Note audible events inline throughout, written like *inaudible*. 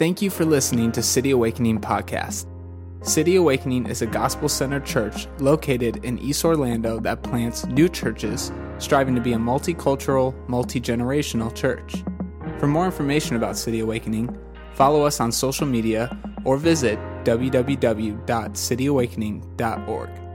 Thank you for listening to City Awakening Podcast. City Awakening is a gospel centered church located in East Orlando that plants new churches, striving to be a multicultural, multi generational church. For more information about City Awakening, follow us on social media or visit www.cityawakening.org.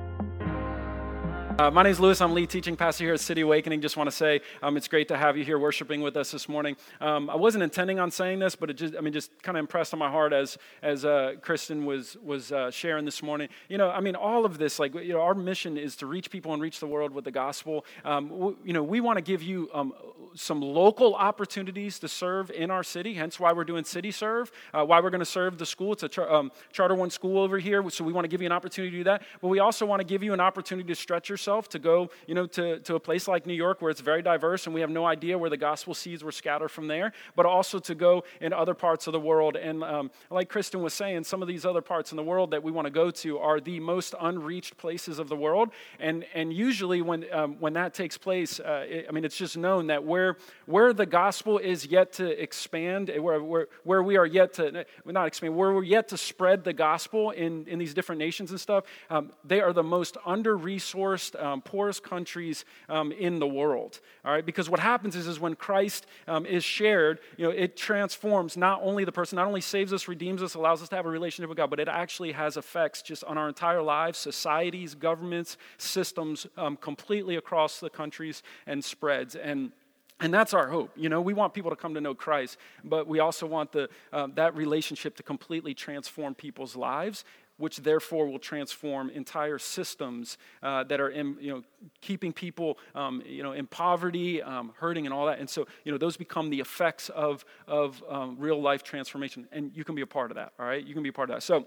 Uh, my name is Lewis. I'm lead teaching pastor here at City Awakening. Just want to say um, it's great to have you here worshiping with us this morning. Um, I wasn't intending on saying this, but it just, I mean, just kind of impressed on my heart as as uh, Kristen was was uh, sharing this morning. You know, I mean, all of this, like, you know, our mission is to reach people and reach the world with the gospel. Um, w- you know, we want to give you um, some local opportunities to serve in our city. Hence, why we're doing City Serve. Uh, why we're going to serve the school. It's a char- um, charter one school over here, so we want to give you an opportunity to do that. But we also want to give you an opportunity to stretch yourself to go, you know, to, to a place like New York where it's very diverse and we have no idea where the gospel seeds were scattered from there, but also to go in other parts of the world. And um, like Kristen was saying, some of these other parts in the world that we want to go to are the most unreached places of the world. And, and usually when, um, when that takes place, uh, it, I mean, it's just known that where, where the gospel is yet to expand, eh, where, where, where we are yet to, eh, not expand, where we're yet to spread the gospel in, in these different nations and stuff, um, they are the most under resourced, um, poorest countries um, in the world. All right, because what happens is, is when Christ um, is shared, you know, it transforms not only the person, not only saves us, redeems us, allows us to have a relationship with God, but it actually has effects just on our entire lives, societies, governments, systems, um, completely across the countries and spreads. And and that's our hope. You know, we want people to come to know Christ, but we also want the, uh, that relationship to completely transform people's lives which therefore will transform entire systems uh, that are in, you know, keeping people um, you know, in poverty, um, hurting, and all that. And so, you know, those become the effects of, of um, real life transformation. And you can be a part of that, all right? You can be a part of that. So,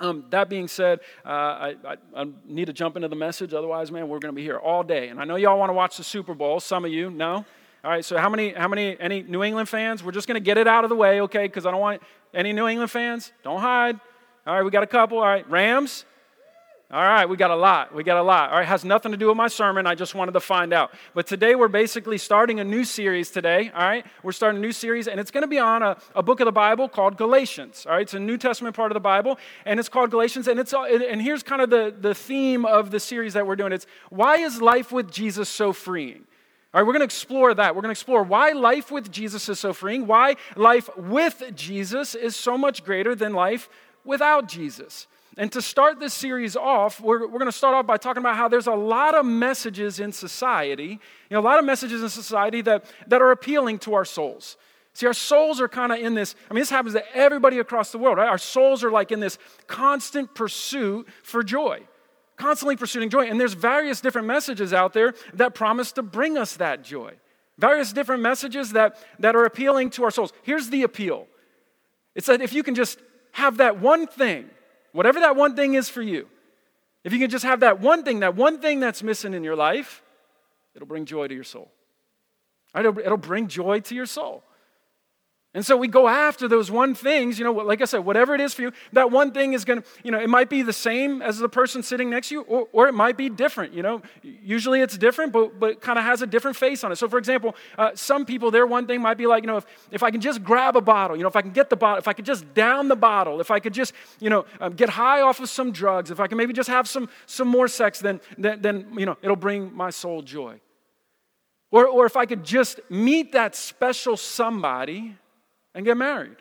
um, that being said, uh, I, I, I, need to jump into the message. Otherwise, man, we're going to be here all day. And I know y'all want to watch the Super Bowl. Some of you, no? All right, so how many, how many, any New England fans? We're just going to get it out of the way, okay? Because I don't want any New England fans. Don't hide. All right, we got a couple. All right, Rams. All right, we got a lot. We got a lot. All right, has nothing to do with my sermon. I just wanted to find out. But today we're basically starting a new series today. All right, we're starting a new series, and it's going to be on a, a book of the Bible called Galatians. All right, it's a New Testament part of the Bible, and it's called Galatians. And it's and here's kind of the, the theme of the series that we're doing. It's why is life with Jesus so freeing? All right, we're going to explore that. We're going to explore why life with Jesus is so freeing, why life with Jesus is so much greater than life without Jesus. And to start this series off, we're, we're going to start off by talking about how there's a lot of messages in society, you know, a lot of messages in society that, that are appealing to our souls. See, our souls are kind of in this, I mean, this happens to everybody across the world, right? Our souls are like in this constant pursuit for joy, constantly pursuing joy. And there's various different messages out there that promise to bring us that joy. Various different messages that, that are appealing to our souls. Here's the appeal it's that if you can just have that one thing, whatever that one thing is for you, if you can just have that one thing, that one thing that's missing in your life, it'll bring joy to your soul. It'll, it'll bring joy to your soul. And so we go after those one things, you know, like I said, whatever it is for you, that one thing is going to, you know, it might be the same as the person sitting next to you, or, or it might be different, you know. Usually it's different, but, but kind of has a different face on it. So, for example, uh, some people, their one thing might be like, you know, if, if I can just grab a bottle, you know, if I can get the bottle, if I could just down the bottle, if I could just, you know, um, get high off of some drugs, if I can maybe just have some, some more sex, then, then, then, you know, it'll bring my soul joy. Or, or if I could just meet that special somebody and get married.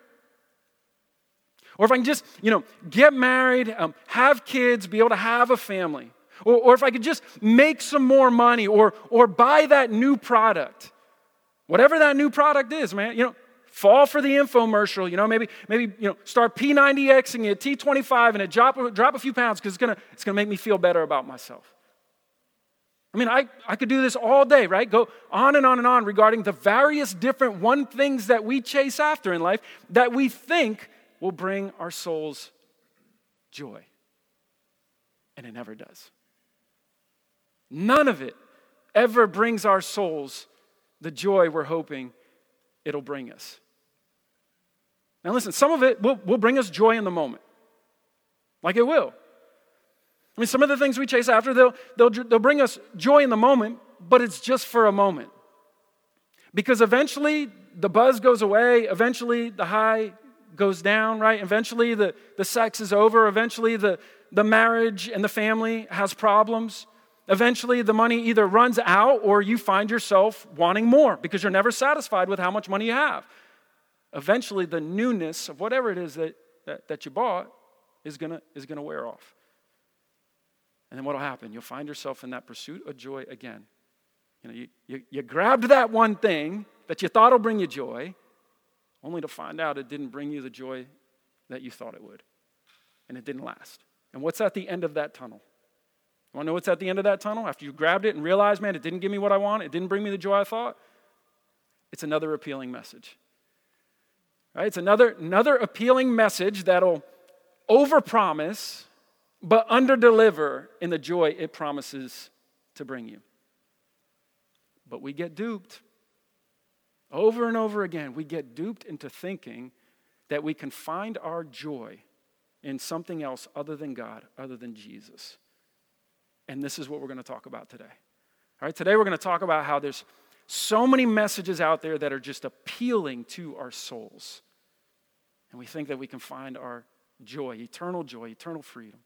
Or if I can just, you know, get married, um, have kids, be able to have a family. Or, or if I could just make some more money or, or buy that new product. Whatever that new product is, man, you know, fall for the infomercial, you know, maybe, maybe you know, start P90Xing it, T25 and it drop, drop a few pounds because it's gonna, it's gonna make me feel better about myself. I mean, I, I could do this all day, right? Go on and on and on regarding the various different one things that we chase after in life that we think will bring our souls joy. And it never does. None of it ever brings our souls the joy we're hoping it'll bring us. Now, listen, some of it will, will bring us joy in the moment. Like it will. I mean, some of the things we chase after, they'll, they'll, they'll bring us joy in the moment, but it's just for a moment. Because eventually the buzz goes away, eventually the high goes down, right? Eventually the, the sex is over. Eventually the, the marriage and the family has problems. Eventually the money either runs out or you find yourself wanting more because you're never satisfied with how much money you have. Eventually the newness of whatever it is that, that, that you bought is gonna, is gonna wear off. And then what'll happen? You'll find yourself in that pursuit of joy again. You know, you, you, you grabbed that one thing that you thought will bring you joy, only to find out it didn't bring you the joy that you thought it would. And it didn't last. And what's at the end of that tunnel? You want to know what's at the end of that tunnel? After you grabbed it and realized, man, it didn't give me what I want, it didn't bring me the joy I thought? It's another appealing message. Right? It's another, another appealing message that'll overpromise but underdeliver in the joy it promises to bring you. But we get duped. Over and over again, we get duped into thinking that we can find our joy in something else other than God, other than Jesus. And this is what we're going to talk about today. All right, today we're going to talk about how there's so many messages out there that are just appealing to our souls. And we think that we can find our joy, eternal joy, eternal freedom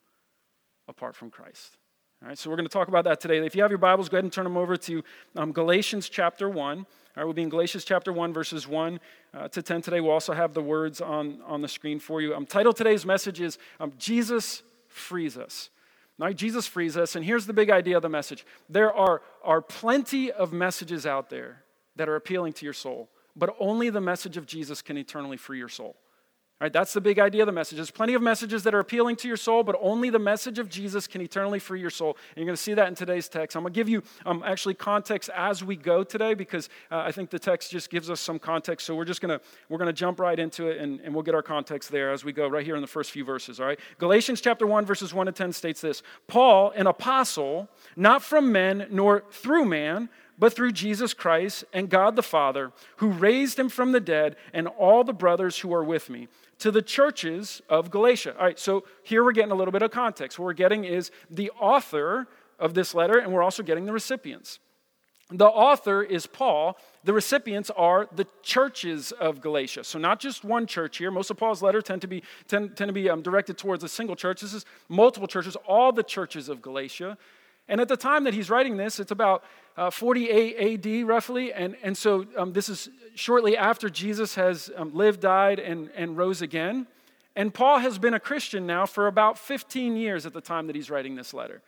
apart from Christ. All right, so we're going to talk about that today. If you have your Bibles, go ahead and turn them over to um, Galatians chapter 1. All right, we'll be in Galatians chapter 1, verses 1 uh, to 10 today. We'll also have the words on, on the screen for you. Um, title today's message is um, Jesus Frees Us. All right, Jesus frees us. And here's the big idea of the message there are, are plenty of messages out there that are appealing to your soul, but only the message of Jesus can eternally free your soul. That's the big idea of the message. There's plenty of messages that are appealing to your soul, but only the message of Jesus can eternally free your soul. And you're going to see that in today's text. I'm going to give you um, actually context as we go today because uh, I think the text just gives us some context. So we're just going to we're going to jump right into it and, and we'll get our context there as we go right here in the first few verses. All right, Galatians chapter one verses one to ten states this: Paul, an apostle, not from men nor through man but through Jesus Christ and God the Father, who raised him from the dead, and all the brothers who are with me to the churches of Galatia. All right, so here we're getting a little bit of context. What we're getting is the author of this letter, and we're also getting the recipients. The author is Paul. The recipients are the churches of Galatia. So, not just one church here. Most of Paul's letter tend to be, tend, tend to be um, directed towards a single church. This is multiple churches, all the churches of Galatia. And at the time that he's writing this, it's about uh, 48 AD roughly. And, and so um, this is shortly after Jesus has um, lived, died, and, and rose again. And Paul has been a Christian now for about 15 years at the time that he's writing this letter.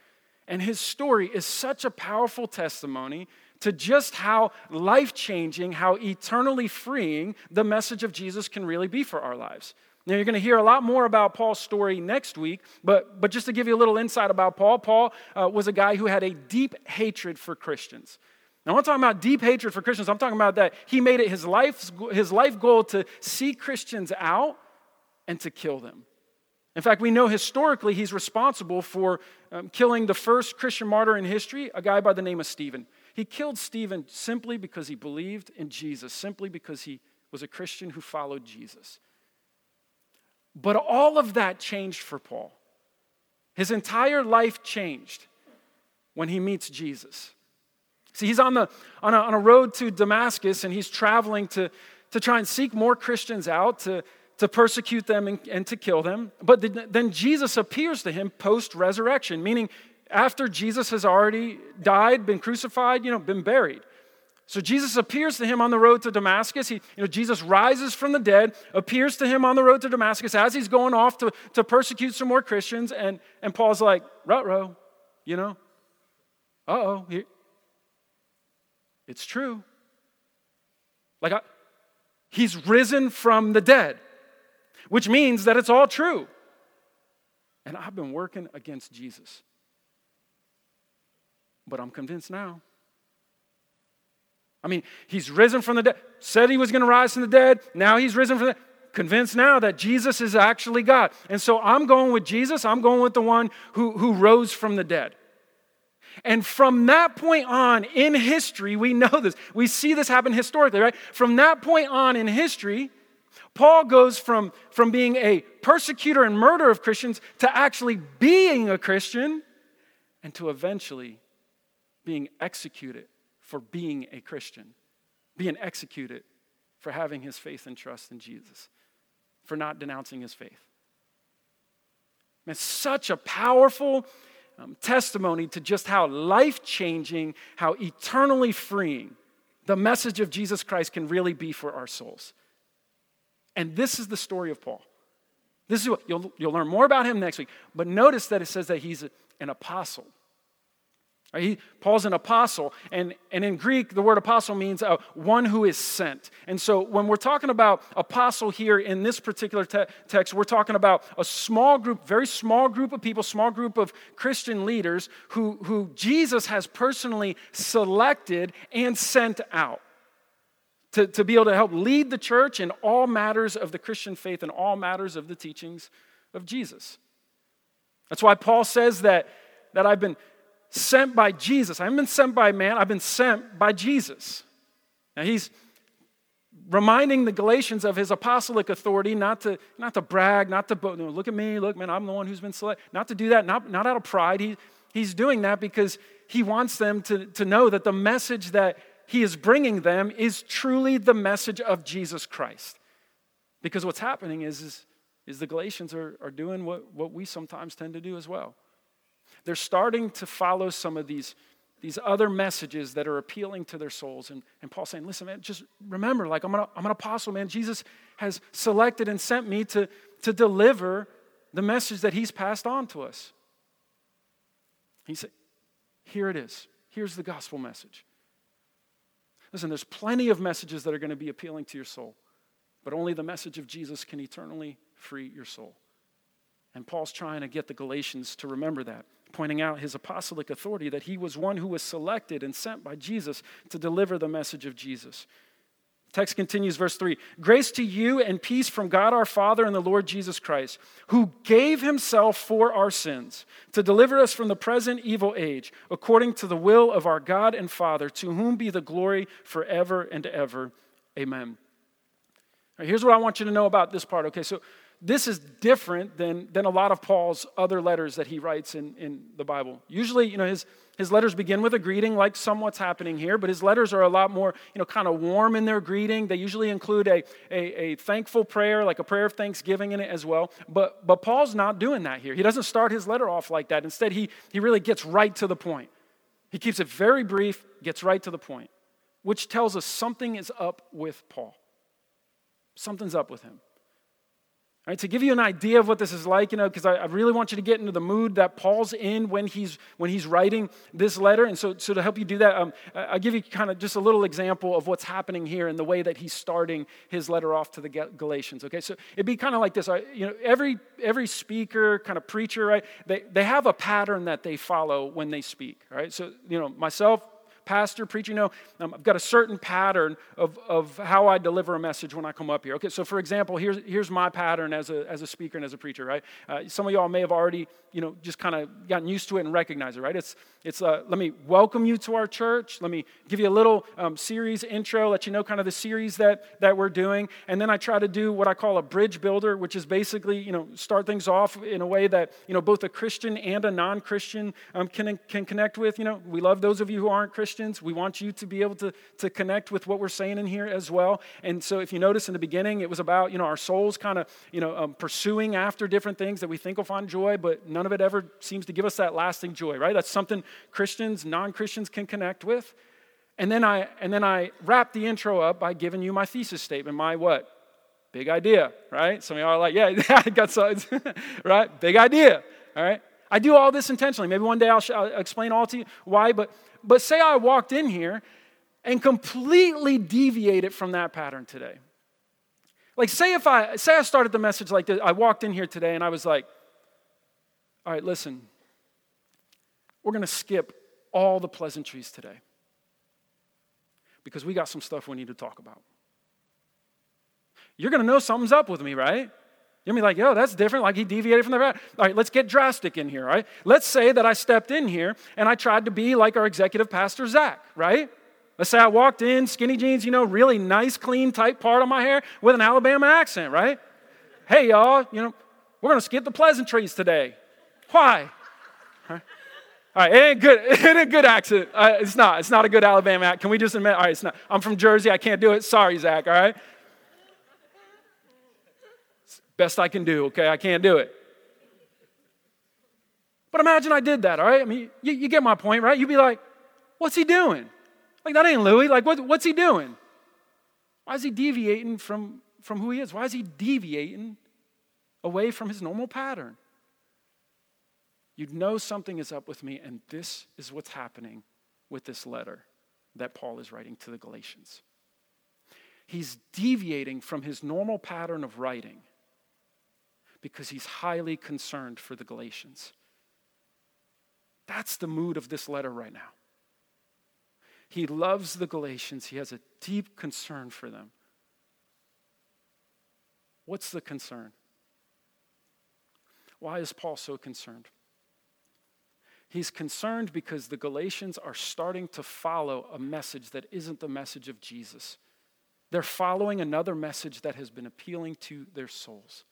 And his story is such a powerful testimony to just how life changing, how eternally freeing the message of Jesus can really be for our lives. Now, you're going to hear a lot more about Paul's story next week, but, but just to give you a little insight about Paul, Paul uh, was a guy who had a deep hatred for Christians. Now, I'm talking about deep hatred for Christians, I'm talking about that he made it his life, his life goal to see Christians out and to kill them. In fact, we know historically he's responsible for um, killing the first Christian martyr in history, a guy by the name of Stephen. He killed Stephen simply because he believed in Jesus, simply because he was a Christian who followed Jesus. But all of that changed for Paul. His entire life changed when he meets Jesus. See, he's on, the, on, a, on a road to Damascus and he's traveling to, to try and seek more Christians out, to, to persecute them and, and to kill them. But the, then Jesus appears to him post resurrection, meaning after Jesus has already died, been crucified, you know, been buried. So Jesus appears to him on the road to Damascus. He, you know, Jesus rises from the dead, appears to him on the road to Damascus as he's going off to, to persecute some more Christians. And, and Paul's like, rut you know, uh oh, it's true. Like, I, he's risen from the dead, which means that it's all true. And I've been working against Jesus. But I'm convinced now. I mean, he's risen from the dead, said he was going to rise from the dead. Now he's risen from the convinced now that Jesus is actually God. And so I'm going with Jesus. I'm going with the one who, who rose from the dead. And from that point on in history, we know this. We see this happen historically, right? From that point on in history, Paul goes from, from being a persecutor and murderer of Christians to actually being a Christian and to eventually being executed for being a Christian, being executed for having his faith and trust in Jesus. for not denouncing his faith. Man, such a powerful um, testimony to just how life changing, how eternally freeing the message of Jesus Christ can really be for our souls. And this is the story of Paul. This is what you'll, you'll learn more about him next week. But notice that it says that he's an apostle. He, Paul's an apostle, and, and in Greek, the word apostle means uh, one who is sent. And so when we're talking about apostle here in this particular te- text, we're talking about a small group, very small group of people, small group of Christian leaders who, who Jesus has personally selected and sent out to, to be able to help lead the church in all matters of the Christian faith and all matters of the teachings of Jesus. That's why Paul says that, that I've been sent by Jesus. I haven't been sent by man, I've been sent by Jesus. Now he's reminding the Galatians of his apostolic authority, not to, not to brag, not to know, look at me, look, man, I'm the one who's been selected. Not to do that, not, not out of pride. He, he's doing that because he wants them to, to know that the message that he is bringing them is truly the message of Jesus Christ. Because what's happening is, is, is the Galatians are, are doing what, what we sometimes tend to do as well. They're starting to follow some of these, these other messages that are appealing to their souls. And, and Paul's saying, listen, man, just remember, like I'm an, I'm an apostle, man. Jesus has selected and sent me to, to deliver the message that he's passed on to us. He said, here it is. Here's the gospel message. Listen, there's plenty of messages that are going to be appealing to your soul, but only the message of Jesus can eternally free your soul. And Paul's trying to get the Galatians to remember that pointing out his apostolic authority, that he was one who was selected and sent by Jesus to deliver the message of Jesus. Text continues, verse 3 Grace to you and peace from God our Father and the Lord Jesus Christ, who gave himself for our sins to deliver us from the present evil age, according to the will of our God and Father, to whom be the glory forever and ever. Amen. Right, here's what I want you to know about this part. Okay, so this is different than, than a lot of Paul's other letters that he writes in, in the Bible. Usually, you know, his, his letters begin with a greeting, like some what's happening here, but his letters are a lot more, you know, kind of warm in their greeting. They usually include a, a, a thankful prayer, like a prayer of thanksgiving in it as well. But, but Paul's not doing that here. He doesn't start his letter off like that. Instead, he, he really gets right to the point. He keeps it very brief, gets right to the point, which tells us something is up with Paul. Something's up with him. Right, to give you an idea of what this is like, you know, because I, I, really want you to get into the mood that Paul's in when he's when he's writing this letter, and so so to help you do that, um, I'll give you kind of just a little example of what's happening here and the way that he's starting his letter off to the Galatians. Okay, so it'd be kind of like this. I, you know, every every speaker, kind of preacher, right? They they have a pattern that they follow when they speak. Right, so you know, myself, pastor, preaching. No, um, I've got a certain pattern of, of how I deliver a message when I come up here. Okay, so for example, here's, here's my pattern as a, as a speaker and as a preacher, right? Uh, some of y'all may have already, you know, just kind of gotten used to it and recognize it, right? It's, it's uh, let me welcome you to our church. Let me give you a little um, series intro, let you know kind of the series that, that we're doing. And then I try to do what I call a bridge builder, which is basically, you know, start things off in a way that, you know, both a Christian and a non Christian um, can, can connect with. You know, we love those of you who aren't Christians. We want you to be able to, to connect with what we're saying in here as well. And so if you notice in the beginning, it was about, you know, our souls kind of, you know, um, pursuing after different things that we think will find joy, but none of it ever seems to give us that lasting joy, right? That's something Christians, non Christians can connect with. And then, I, and then I wrap the intro up by giving you my thesis statement, my what? Big idea, right? Some of y'all are like, yeah, *laughs* I got some, *laughs* right? Big idea, all right? I do all this intentionally. Maybe one day I'll, I'll explain all to you why, but, but say I walked in here and completely deviated from that pattern today. Like, say if I say I started the message like this, I walked in here today and I was like, all right, listen, we're going to skip all the pleasantries today because we got some stuff we need to talk about. You're going to know something's up with me, right? You're to be like, yo, that's different. Like he deviated from the right. All right, let's get drastic in here, right? Let's say that I stepped in here and I tried to be like our executive pastor, Zach, right? Let's say I walked in, skinny jeans, you know, really nice, clean, tight part on my hair with an Alabama accent, right? Hey, y'all, you know, we're to skip the pleasantries today. Why? All right, it ain't good. *laughs* It ain't a good accent. Uh, it's not. It's not a good Alabama accent. Can we just admit? All right, it's not. I'm from Jersey. I can't do it. Sorry, Zach. All right. best I can do, okay? I can't do it. But imagine I did that, all right? I mean, you, you get my point, right? You'd be like, what's he doing? Like, that ain't Louis. Like, what, what's he doing? Why is he deviating from, from who he is? Why is he deviating away from his normal pattern? You'd know something is up with me, and this is what's happening with this letter that Paul is writing to the Galatians. He's deviating from his normal pattern of writing because he's highly concerned for the Galatians. That's the mood of this letter right now. He loves the Galatians, he has a deep concern for them. What's the concern? Why is Paul so concerned? He's concerned because the Galatians are starting to follow a message that isn't the message of Jesus. They're following another message that has been appealing to their souls.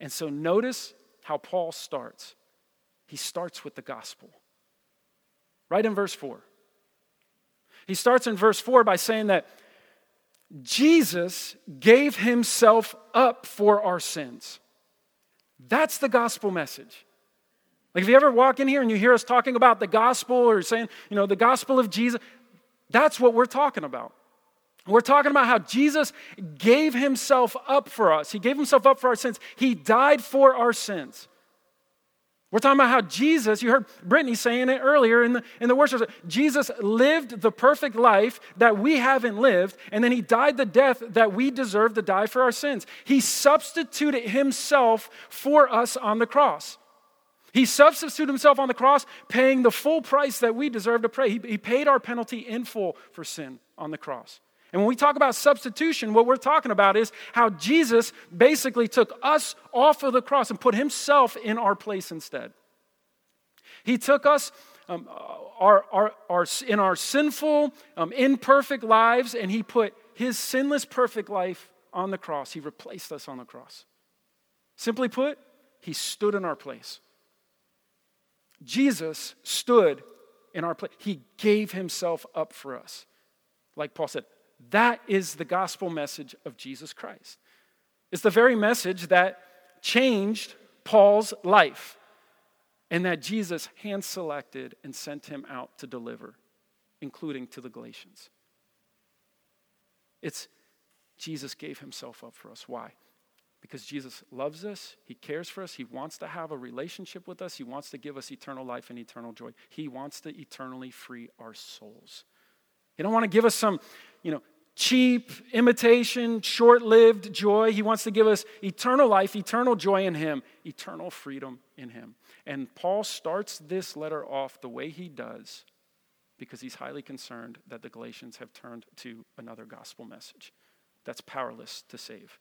And so notice how Paul starts. He starts with the gospel. Right in verse 4. He starts in verse 4 by saying that Jesus gave himself up for our sins. That's the gospel message. Like if you ever walk in here and you hear us talking about the gospel or saying, you know, the gospel of Jesus, that's what we're talking about. We're talking about how Jesus gave himself up for us. He gave himself up for our sins. He died for our sins. We're talking about how Jesus, you heard Brittany saying it earlier in the, in the worship, Jesus lived the perfect life that we haven't lived, and then he died the death that we deserve to die for our sins. He substituted himself for us on the cross. He substituted himself on the cross, paying the full price that we deserve to pay. He, he paid our penalty in full for sin on the cross. And when we talk about substitution, what we're talking about is how Jesus basically took us off of the cross and put himself in our place instead. He took us um, our, our, our, in our sinful, um, imperfect lives, and he put his sinless, perfect life on the cross. He replaced us on the cross. Simply put, he stood in our place. Jesus stood in our place. He gave himself up for us. Like Paul said, that is the gospel message of Jesus Christ. It's the very message that changed Paul's life and that Jesus hand selected and sent him out to deliver, including to the Galatians. It's Jesus gave himself up for us. Why? Because Jesus loves us, He cares for us, He wants to have a relationship with us, He wants to give us eternal life and eternal joy. He wants to eternally free our souls. He don't want to give us some, you know, cheap imitation, short-lived joy. He wants to give us eternal life, eternal joy in him, eternal freedom in him. And Paul starts this letter off the way he does because he's highly concerned that the Galatians have turned to another gospel message that's powerless to save.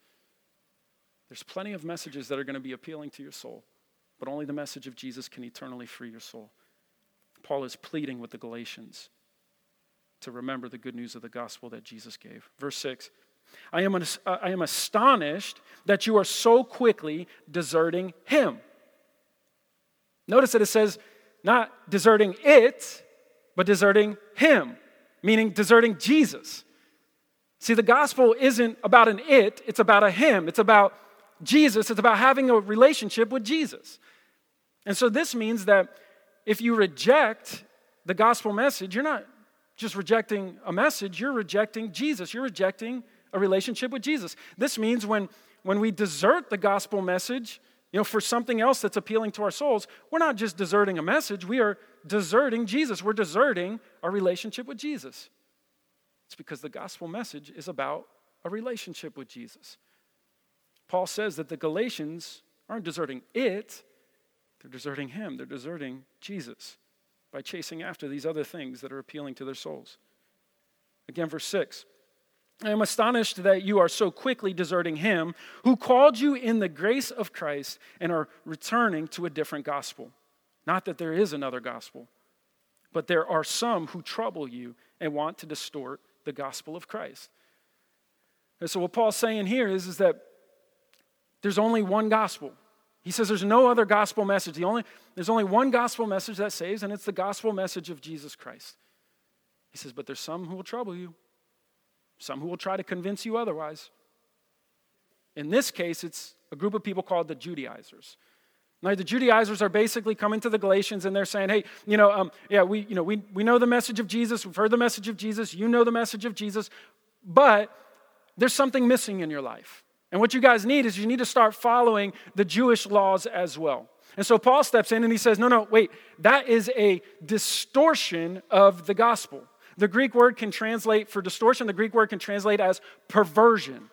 There's plenty of messages that are going to be appealing to your soul, but only the message of Jesus can eternally free your soul. Paul is pleading with the Galatians to remember the good news of the gospel that Jesus gave. Verse 6 I am, I am astonished that you are so quickly deserting him. Notice that it says not deserting it, but deserting him, meaning deserting Jesus. See, the gospel isn't about an it, it's about a him. It's about Jesus, it's about having a relationship with Jesus. And so this means that if you reject the gospel message, you're not just rejecting a message, you're rejecting Jesus. You're rejecting a relationship with Jesus. This means when, when we desert the gospel message, you know, for something else that's appealing to our souls, we're not just deserting a message, we are deserting Jesus. We're deserting our relationship with Jesus. It's because the gospel message is about a relationship with Jesus. Paul says that the Galatians aren't deserting it, they're deserting him, they're deserting Jesus by chasing after these other things that are appealing to their souls. Again, verse 6. I am astonished that you are so quickly deserting him who called you in the grace of Christ and are returning to a different gospel. Not that there is another gospel, but there are some who trouble you and want to distort the gospel of Christ. And so, what Paul's saying here is, is that there's only one gospel. He says there's no other gospel message. The only, there's only one gospel message that saves, and it's the gospel message of Jesus Christ. He says, but there's some who will trouble you, some who will try to convince you otherwise. In this case, it's a group of people called the Judaizers. Now, the Judaizers are basically coming to the Galatians and they're saying, hey, you know, um, yeah, we, you know we, we know the message of Jesus, we've heard the message of Jesus, you know the message of Jesus, but there's something missing in your life. And what you guys need is you need to start following the Jewish laws as well. And so Paul steps in and he says, no, no, wait, that is a distortion of the gospel. The Greek word can translate for distortion, the Greek word can translate as perversion.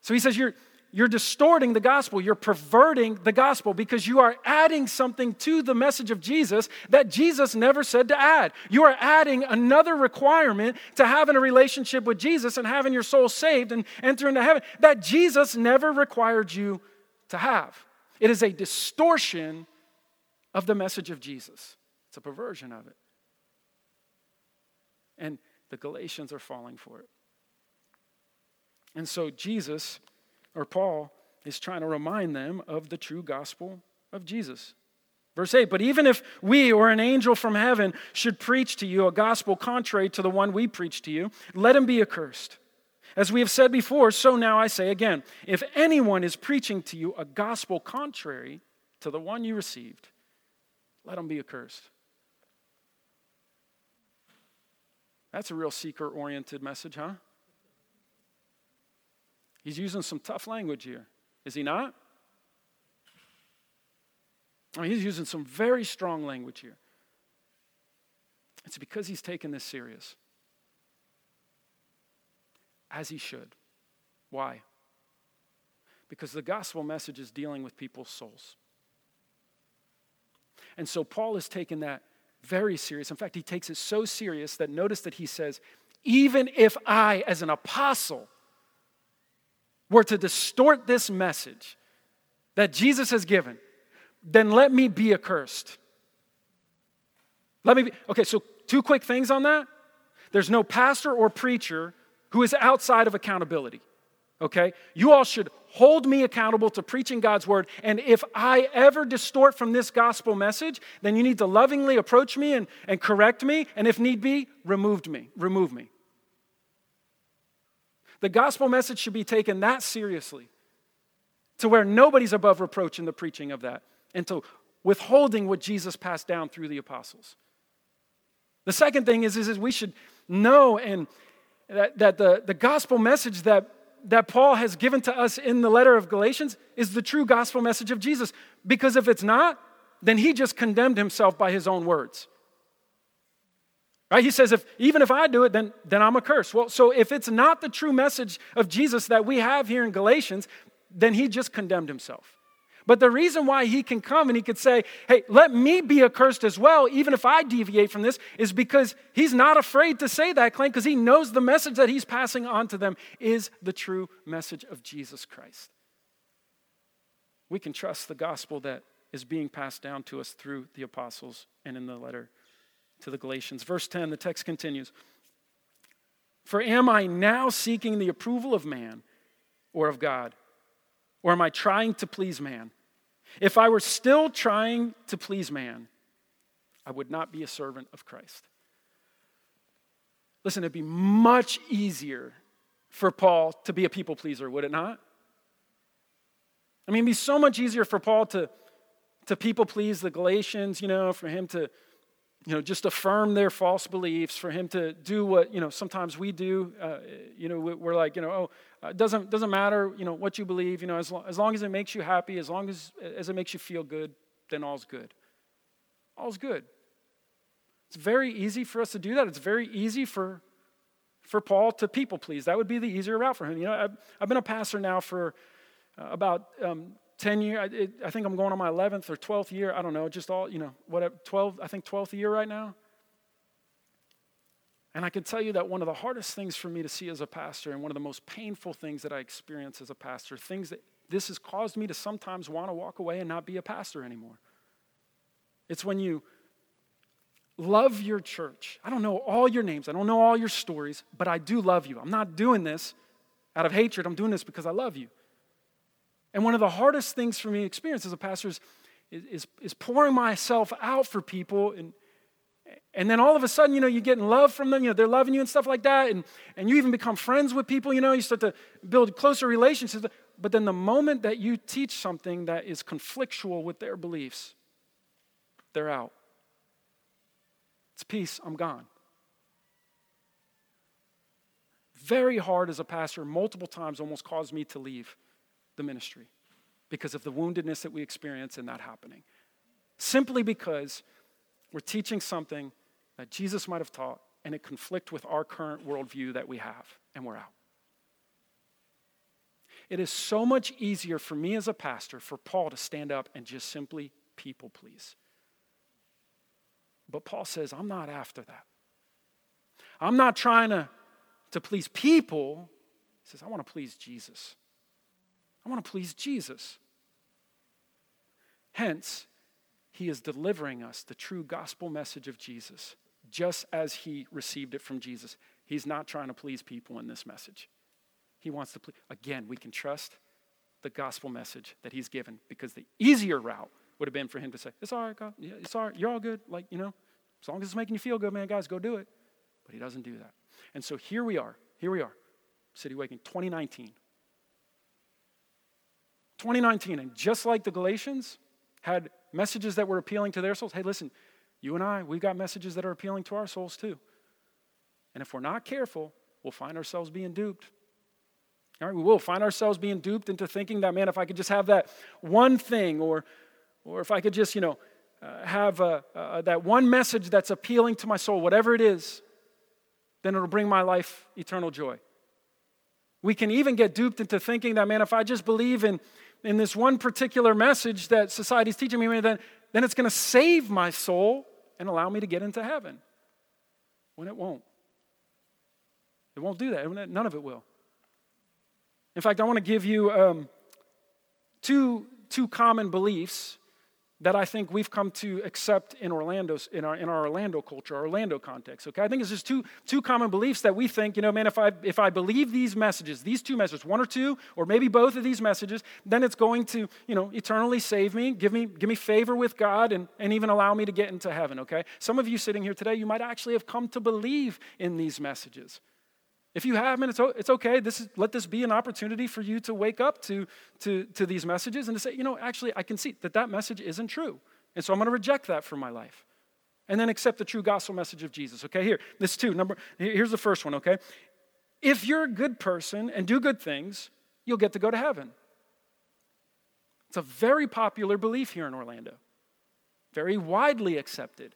So he says, you're, you're distorting the gospel. You're perverting the gospel because you are adding something to the message of Jesus that Jesus never said to add. You are adding another requirement to having a relationship with Jesus and having your soul saved and enter into heaven that Jesus never required you to have. It is a distortion of the message of Jesus, it's a perversion of it. And the Galatians are falling for it. And so Jesus or Paul is trying to remind them of the true gospel of Jesus. Verse 8, but even if we or an angel from heaven should preach to you a gospel contrary to the one we preach to you, let him be accursed. As we have said before, so now I say again if anyone is preaching to you a gospel contrary to the one you received, let him be accursed. That's a real seeker oriented message, huh? He's using some tough language here, is he not? I mean, he's using some very strong language here. It's because he's taken this serious, as he should. Why? Because the gospel message is dealing with people's souls. And so Paul has taken that very serious. In fact, he takes it so serious that notice that he says, even if I, as an apostle, were to distort this message that Jesus has given, then let me be accursed. Let me be, okay, so two quick things on that. There's no pastor or preacher who is outside of accountability. Okay? You all should hold me accountable to preaching God's word. And if I ever distort from this gospel message, then you need to lovingly approach me and, and correct me. And if need be, remove me. Remove me. The gospel message should be taken that seriously to where nobody's above reproach in the preaching of that and to withholding what Jesus passed down through the apostles. The second thing is, is, is we should know and that, that the, the gospel message that, that Paul has given to us in the letter of Galatians is the true gospel message of Jesus. Because if it's not, then he just condemned himself by his own words. Right? He says, if, even if I do it, then, then I'm a curse. Well, so if it's not the true message of Jesus that we have here in Galatians, then he just condemned himself. But the reason why he can come and he could say, hey, let me be accursed as well, even if I deviate from this, is because he's not afraid to say that claim because he knows the message that he's passing on to them is the true message of Jesus Christ. We can trust the gospel that is being passed down to us through the apostles and in the letter to the Galatians. Verse 10, the text continues For am I now seeking the approval of man or of God? Or am I trying to please man? If I were still trying to please man, I would not be a servant of Christ. Listen, it'd be much easier for Paul to be a people pleaser, would it not? I mean, it'd be so much easier for Paul to, to people please the Galatians, you know, for him to you know, just affirm their false beliefs, for him to do what, you know, sometimes we do. Uh, you know, we're like, you know, oh, it uh, doesn't, doesn't matter, you know, what you believe, you know, as, long, as long as it makes you happy, as long as, as it makes you feel good, then all's good. All's good. It's very easy for us to do that. It's very easy for, for Paul to people please. That would be the easier route for him. You know, I've, I've been a pastor now for uh, about um, 10 year I, I think i'm going on my 11th or 12th year i don't know just all you know whatever 12 i think 12th year right now. And i can tell you that one of the hardest things for me to see as a pastor and one of the most painful things that i experience as a pastor things that this has caused me to sometimes want to walk away and not be a pastor anymore. It's when you love your church. I don't know all your names i don't know all your stories but i do love you. I'm not doing this out of hatred i'm doing this because i love you and one of the hardest things for me to experience as a pastor is, is, is pouring myself out for people. And, and then all of a sudden, you know, you get in love from them, you know, they're loving you and stuff like that. And, and you even become friends with people, you know, you start to build closer relationships. but then the moment that you teach something that is conflictual with their beliefs, they're out. It's peace, I'm gone. Very hard as a pastor, multiple times almost caused me to leave the ministry because of the woundedness that we experience in that happening. Simply because we're teaching something that Jesus might have taught and it conflict with our current worldview that we have, and we're out. It is so much easier for me as a pastor for Paul to stand up and just simply people please. But Paul says, I'm not after that. I'm not trying to, to please people. He says, I want to please Jesus. I want to please Jesus. Hence, he is delivering us the true gospel message of Jesus, just as he received it from Jesus. He's not trying to please people in this message. He wants to please. Again, we can trust the gospel message that he's given because the easier route would have been for him to say, It's all right, God. Yeah, it's all right. You're all good. Like, you know, as long as it's making you feel good, man, guys, go do it. But he doesn't do that. And so here we are. Here we are. City Awakening 2019. 2019. And just like the Galatians had messages that were appealing to their souls, hey, listen, you and I, we've got messages that are appealing to our souls too. And if we're not careful, we'll find ourselves being duped. All right, we will find ourselves being duped into thinking that, man, if I could just have that one thing, or, or if I could just, you know, uh, have uh, that one message that's appealing to my soul, whatever it is, then it'll bring my life eternal joy. We can even get duped into thinking that, man, if I just believe in, in this one particular message that society's teaching me, then, then it's going to save my soul and allow me to get into heaven. When it won't. It won't do that. None of it will. In fact, I want to give you um, two, two common beliefs that I think we've come to accept in Orlando, in our in our Orlando culture, our Orlando context. Okay, I think it's just two two common beliefs that we think, you know, man, if I if I believe these messages, these two messages, one or two, or maybe both of these messages, then it's going to, you know, eternally save me, give me give me favor with God, and and even allow me to get into heaven. Okay, some of you sitting here today, you might actually have come to believe in these messages. If you haven't, it's, it's okay. This is, let this be an opportunity for you to wake up to, to, to these messages and to say, you know, actually, I can see that that message isn't true. And so I'm going to reject that from my life. And then accept the true gospel message of Jesus. Okay, here, this two. Number, here's the first one, okay? If you're a good person and do good things, you'll get to go to heaven. It's a very popular belief here in Orlando, very widely accepted.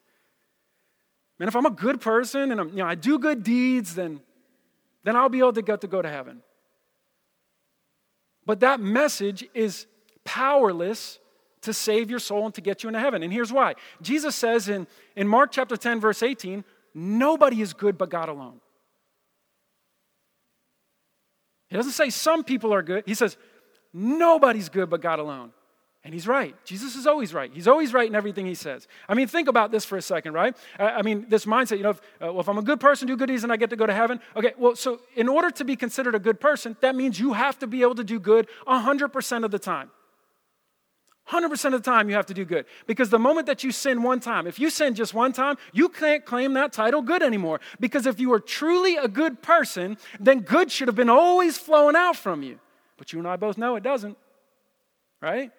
Man, if I'm a good person and I'm, you know, I do good deeds, then then I'll be able to get to go to heaven. But that message is powerless to save your soul and to get you into heaven. And here's why Jesus says in, in Mark chapter 10, verse 18, nobody is good but God alone. He doesn't say some people are good, he says nobody's good but God alone. And he's right. Jesus is always right. He's always right in everything he says. I mean, think about this for a second, right? I mean, this mindset, you know, if, uh, well, if I'm a good person, do good deeds, and I get to go to heaven. Okay, well, so in order to be considered a good person, that means you have to be able to do good 100% of the time. 100% of the time you have to do good. Because the moment that you sin one time, if you sin just one time, you can't claim that title good anymore. Because if you are truly a good person, then good should have been always flowing out from you. But you and I both know it doesn't, right?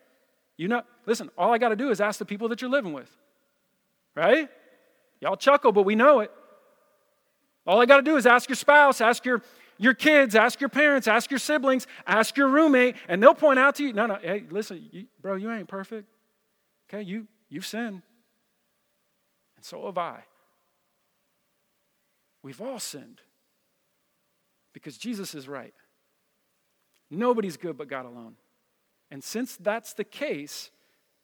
You know, listen, all I got to do is ask the people that you're living with. Right? Y'all chuckle, but we know it. All I got to do is ask your spouse, ask your, your kids, ask your parents, ask your siblings, ask your roommate, and they'll point out to you, no, no, hey, listen, you, bro, you ain't perfect. Okay, you, you've sinned. And so have I. We've all sinned. Because Jesus is right. Nobody's good but God alone. And since that's the case,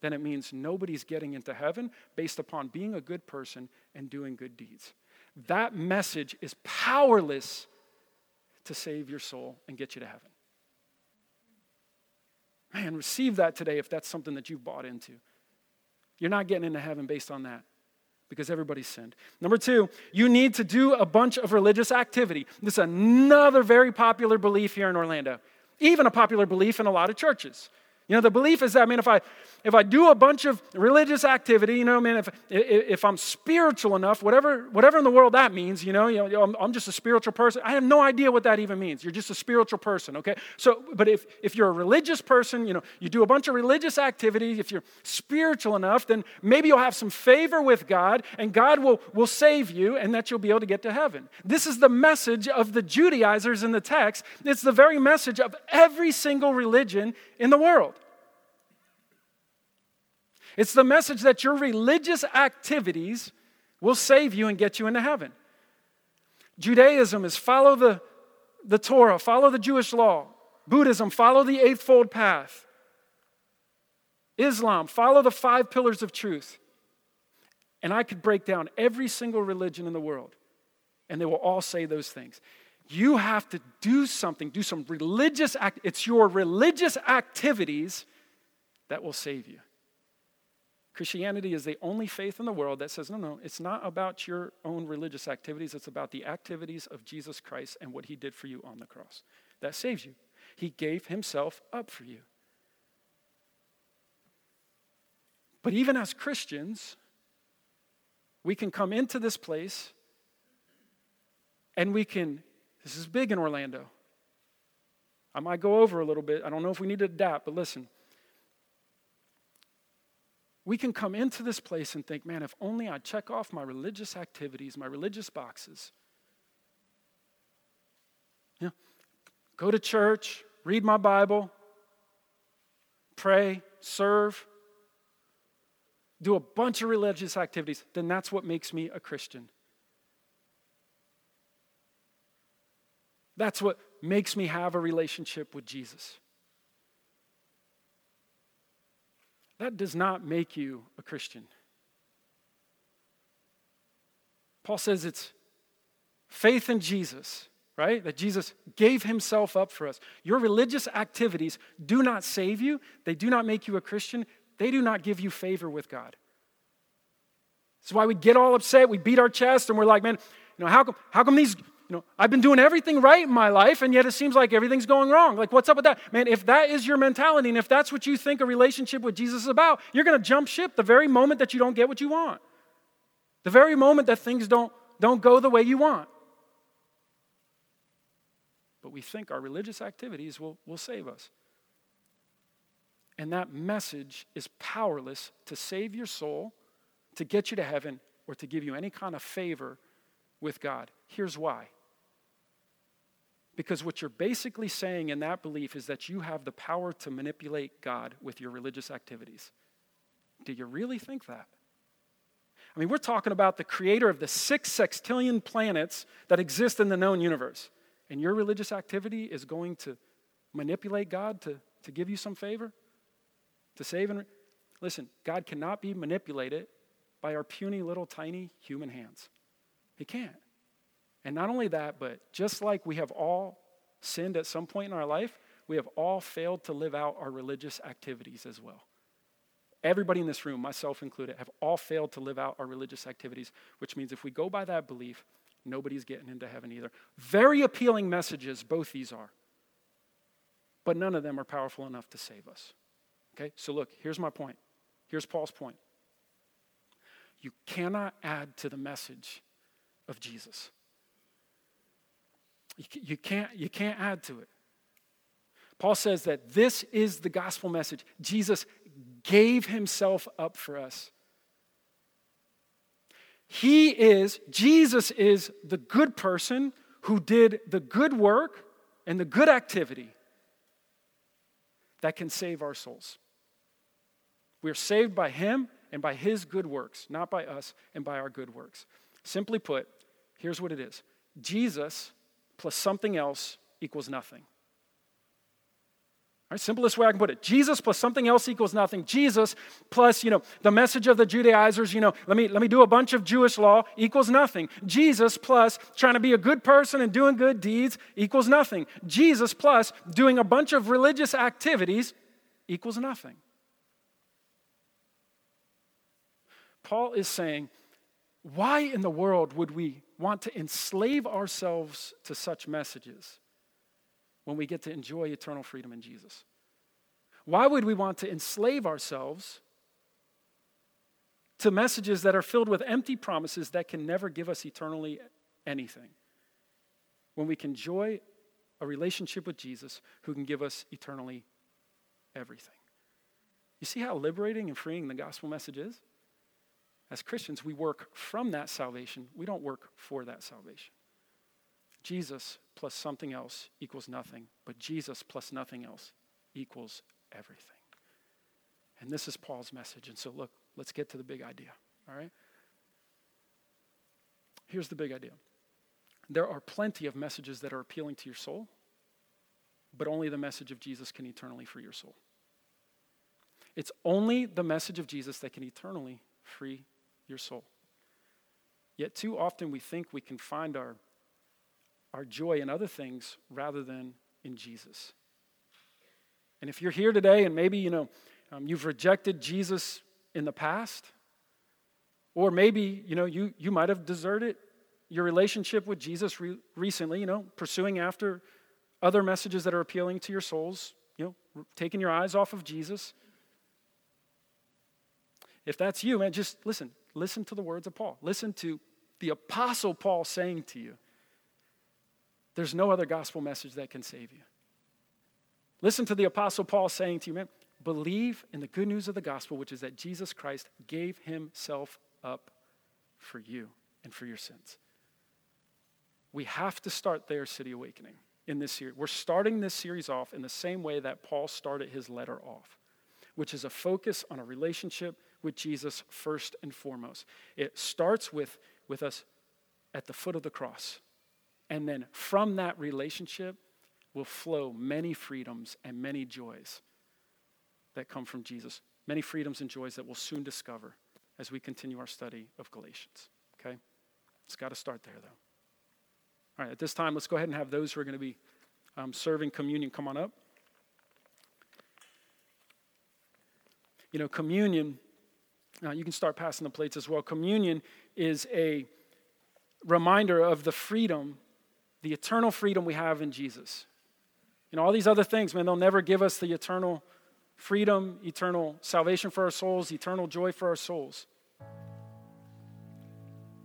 then it means nobody's getting into heaven based upon being a good person and doing good deeds. That message is powerless to save your soul and get you to heaven. Man, receive that today if that's something that you've bought into. You're not getting into heaven based on that because everybody sinned. Number two, you need to do a bunch of religious activity. This is another very popular belief here in Orlando, even a popular belief in a lot of churches. You know, the belief is that, I mean, if I, if I do a bunch of religious activity, you know, I mean, if, if I'm spiritual enough, whatever, whatever in the world that means, you know, you know I'm, I'm just a spiritual person. I have no idea what that even means. You're just a spiritual person, okay? So, but if, if you're a religious person, you know, you do a bunch of religious activity, if you're spiritual enough, then maybe you'll have some favor with God and God will, will save you and that you'll be able to get to heaven. This is the message of the Judaizers in the text. It's the very message of every single religion in the world. It's the message that your religious activities will save you and get you into heaven. Judaism is follow the, the Torah, follow the Jewish law. Buddhism, follow the eightfold path. Islam, follow the five pillars of truth. And I could break down every single religion in the world, and they will all say those things. You have to do something, do some religious act. It's your religious activities that will save you. Christianity is the only faith in the world that says, no, no, it's not about your own religious activities, it's about the activities of Jesus Christ and what he did for you on the cross. That saves you. He gave himself up for you. But even as Christians, we can come into this place and we can, this is big in Orlando. I might go over a little bit. I don't know if we need to adapt, but listen we can come into this place and think, man, if only I check off my religious activities, my religious boxes. Yeah. Go to church, read my Bible, pray, serve, do a bunch of religious activities, then that's what makes me a Christian. That's what makes me have a relationship with Jesus. That does not make you a Christian. Paul says it's faith in Jesus, right? That Jesus gave himself up for us. Your religious activities do not save you, they do not make you a Christian, they do not give you favor with God. That's why we get all upset, we beat our chest, and we're like, man, you know, how come, how come these you know, I've been doing everything right in my life, and yet it seems like everything's going wrong. Like, what's up with that? Man, if that is your mentality, and if that's what you think a relationship with Jesus is about, you're going to jump ship the very moment that you don't get what you want, the very moment that things don't, don't go the way you want. But we think our religious activities will, will save us. And that message is powerless to save your soul, to get you to heaven, or to give you any kind of favor with God. Here's why because what you're basically saying in that belief is that you have the power to manipulate God with your religious activities. Do you really think that? I mean, we're talking about the creator of the six sextillion planets that exist in the known universe. And your religious activity is going to manipulate God to, to give you some favor? To save and. Re- Listen, God cannot be manipulated by our puny little tiny human hands. He can't. And not only that, but just like we have all sinned at some point in our life, we have all failed to live out our religious activities as well. Everybody in this room, myself included, have all failed to live out our religious activities, which means if we go by that belief, nobody's getting into heaven either. Very appealing messages, both these are. But none of them are powerful enough to save us. Okay? So look, here's my point. Here's Paul's point. You cannot add to the message of Jesus. You can't, you can't add to it. Paul says that this is the gospel message. Jesus gave himself up for us. He is, Jesus is the good person who did the good work and the good activity that can save our souls. We are saved by him and by his good works, not by us and by our good works. Simply put, here's what it is Jesus plus something else equals nothing. All right, simplest way I can put it. Jesus plus something else equals nothing. Jesus plus, you know, the message of the Judaizers, you know, let me let me do a bunch of Jewish law equals nothing. Jesus plus trying to be a good person and doing good deeds equals nothing. Jesus plus doing a bunch of religious activities equals nothing. Paul is saying, why in the world would we want to enslave ourselves to such messages when we get to enjoy eternal freedom in Jesus? Why would we want to enslave ourselves to messages that are filled with empty promises that can never give us eternally anything? When we can enjoy a relationship with Jesus who can give us eternally everything. You see how liberating and freeing the gospel message is? As Christians, we work from that salvation, we don't work for that salvation. Jesus plus something else equals nothing, but Jesus plus nothing else equals everything. And this is Paul's message. And so, look, let's get to the big idea, all right? Here's the big idea there are plenty of messages that are appealing to your soul, but only the message of Jesus can eternally free your soul. It's only the message of Jesus that can eternally free your soul. Yet, too often we think we can find our, our joy in other things rather than in Jesus. And if you're here today and maybe, you know, um, you've rejected Jesus in the past, or maybe, you know, you, you might have deserted your relationship with Jesus re- recently, you know, pursuing after other messages that are appealing to your souls, you know, taking your eyes off of Jesus. If that's you, man, just listen. Listen to the words of Paul. Listen to the Apostle Paul saying to you, there's no other gospel message that can save you. Listen to the Apostle Paul saying to you, man, believe in the good news of the gospel, which is that Jesus Christ gave himself up for you and for your sins. We have to start there, City Awakening, in this series. We're starting this series off in the same way that Paul started his letter off, which is a focus on a relationship with Jesus first and foremost. It starts with, with us at the foot of the cross. And then from that relationship will flow many freedoms and many joys that come from Jesus. Many freedoms and joys that we'll soon discover as we continue our study of Galatians. Okay? It's got to start there, though. All right, at this time, let's go ahead and have those who are going to be um, serving communion come on up. You know, communion uh, you can start passing the plates as well. Communion is a reminder of the freedom, the eternal freedom we have in Jesus. You know, all these other things, man, they'll never give us the eternal freedom, eternal salvation for our souls, eternal joy for our souls.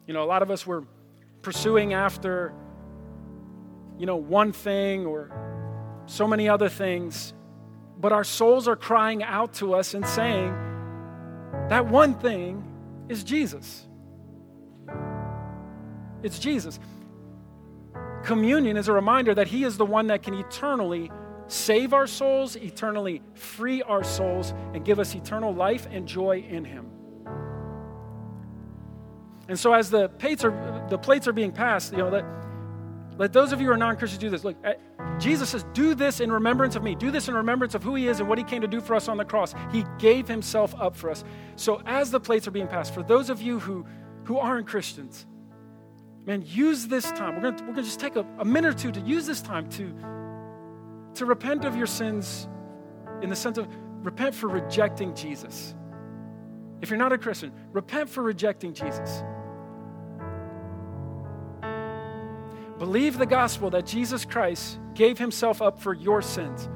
You know, a lot of us were pursuing after, you know, one thing or so many other things, but our souls are crying out to us and saying, that one thing is Jesus. It's Jesus. Communion is a reminder that He is the one that can eternally save our souls, eternally free our souls, and give us eternal life and joy in Him. And so, as the plates are, the plates are being passed, you know, that let those of you who are non Christians do this. Look, Jesus says, Do this in remembrance of me. Do this in remembrance of who he is and what he came to do for us on the cross. He gave himself up for us. So, as the plates are being passed, for those of you who, who aren't Christians, man, use this time. We're going we're gonna just take a, a minute or two to use this time to, to repent of your sins in the sense of repent for rejecting Jesus. If you're not a Christian, repent for rejecting Jesus. Believe the gospel that Jesus Christ gave himself up for your sins.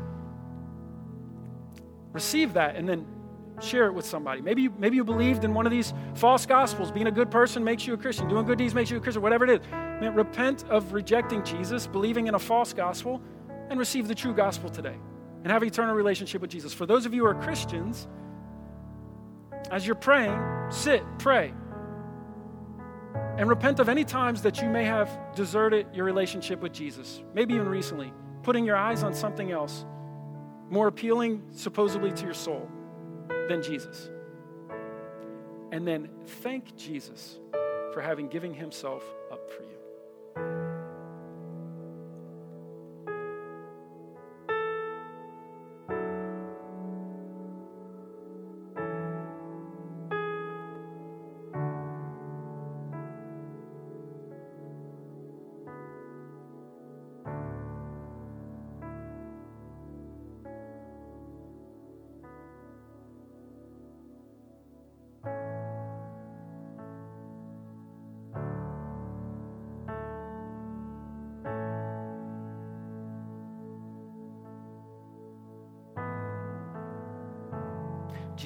Receive that and then share it with somebody. Maybe, you, maybe you believed in one of these false gospels. Being a good person makes you a Christian. Doing good deeds makes you a Christian, whatever it is. Man, repent of rejecting Jesus, believing in a false gospel, and receive the true gospel today and have eternal relationship with Jesus. For those of you who are Christians, as you're praying, sit, pray. And repent of any times that you may have deserted your relationship with Jesus, maybe even recently, putting your eyes on something else more appealing, supposedly, to your soul than Jesus. And then thank Jesus for having given himself up for you.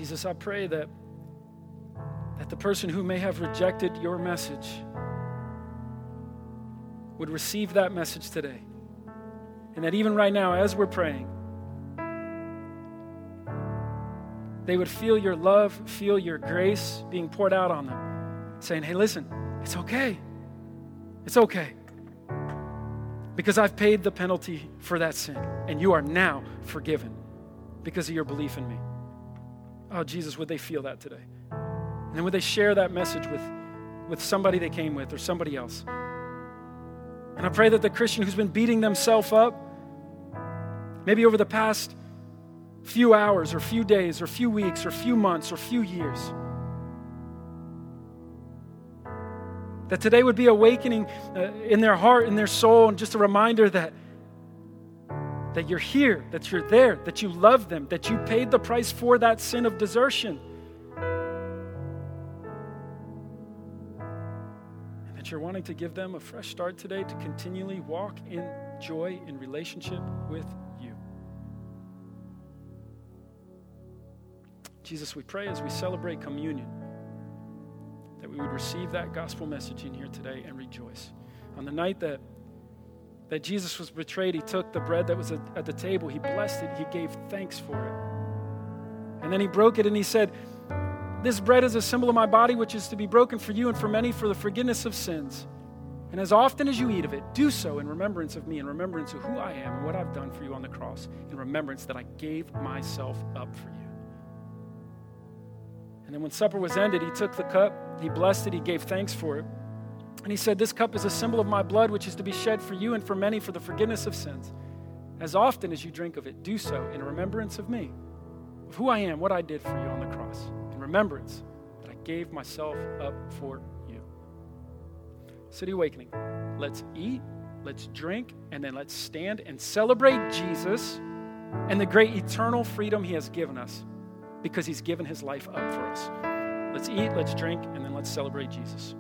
Jesus, I pray that, that the person who may have rejected your message would receive that message today. And that even right now, as we're praying, they would feel your love, feel your grace being poured out on them, saying, Hey, listen, it's okay. It's okay. Because I've paid the penalty for that sin, and you are now forgiven because of your belief in me. Oh, Jesus, would they feel that today? And then would they share that message with, with somebody they came with or somebody else? And I pray that the Christian who's been beating themselves up, maybe over the past few hours or few days or few weeks or few months or few years, that today would be awakening uh, in their heart, in their soul, and just a reminder that that you're here, that you're there, that you love them, that you paid the price for that sin of desertion. And that you're wanting to give them a fresh start today to continually walk in joy in relationship with you. Jesus, we pray as we celebrate communion that we would receive that gospel message in here today and rejoice. On the night that that Jesus was betrayed, he took the bread that was at the table, he blessed it, he gave thanks for it. And then he broke it and he said, This bread is a symbol of my body, which is to be broken for you and for many for the forgiveness of sins. And as often as you eat of it, do so in remembrance of me, in remembrance of who I am and what I've done for you on the cross, in remembrance that I gave myself up for you. And then when supper was ended, he took the cup, he blessed it, he gave thanks for it. And he said, This cup is a symbol of my blood, which is to be shed for you and for many for the forgiveness of sins. As often as you drink of it, do so in remembrance of me, of who I am, what I did for you on the cross, in remembrance that I gave myself up for you. City Awakening, let's eat, let's drink, and then let's stand and celebrate Jesus and the great eternal freedom he has given us because he's given his life up for us. Let's eat, let's drink, and then let's celebrate Jesus.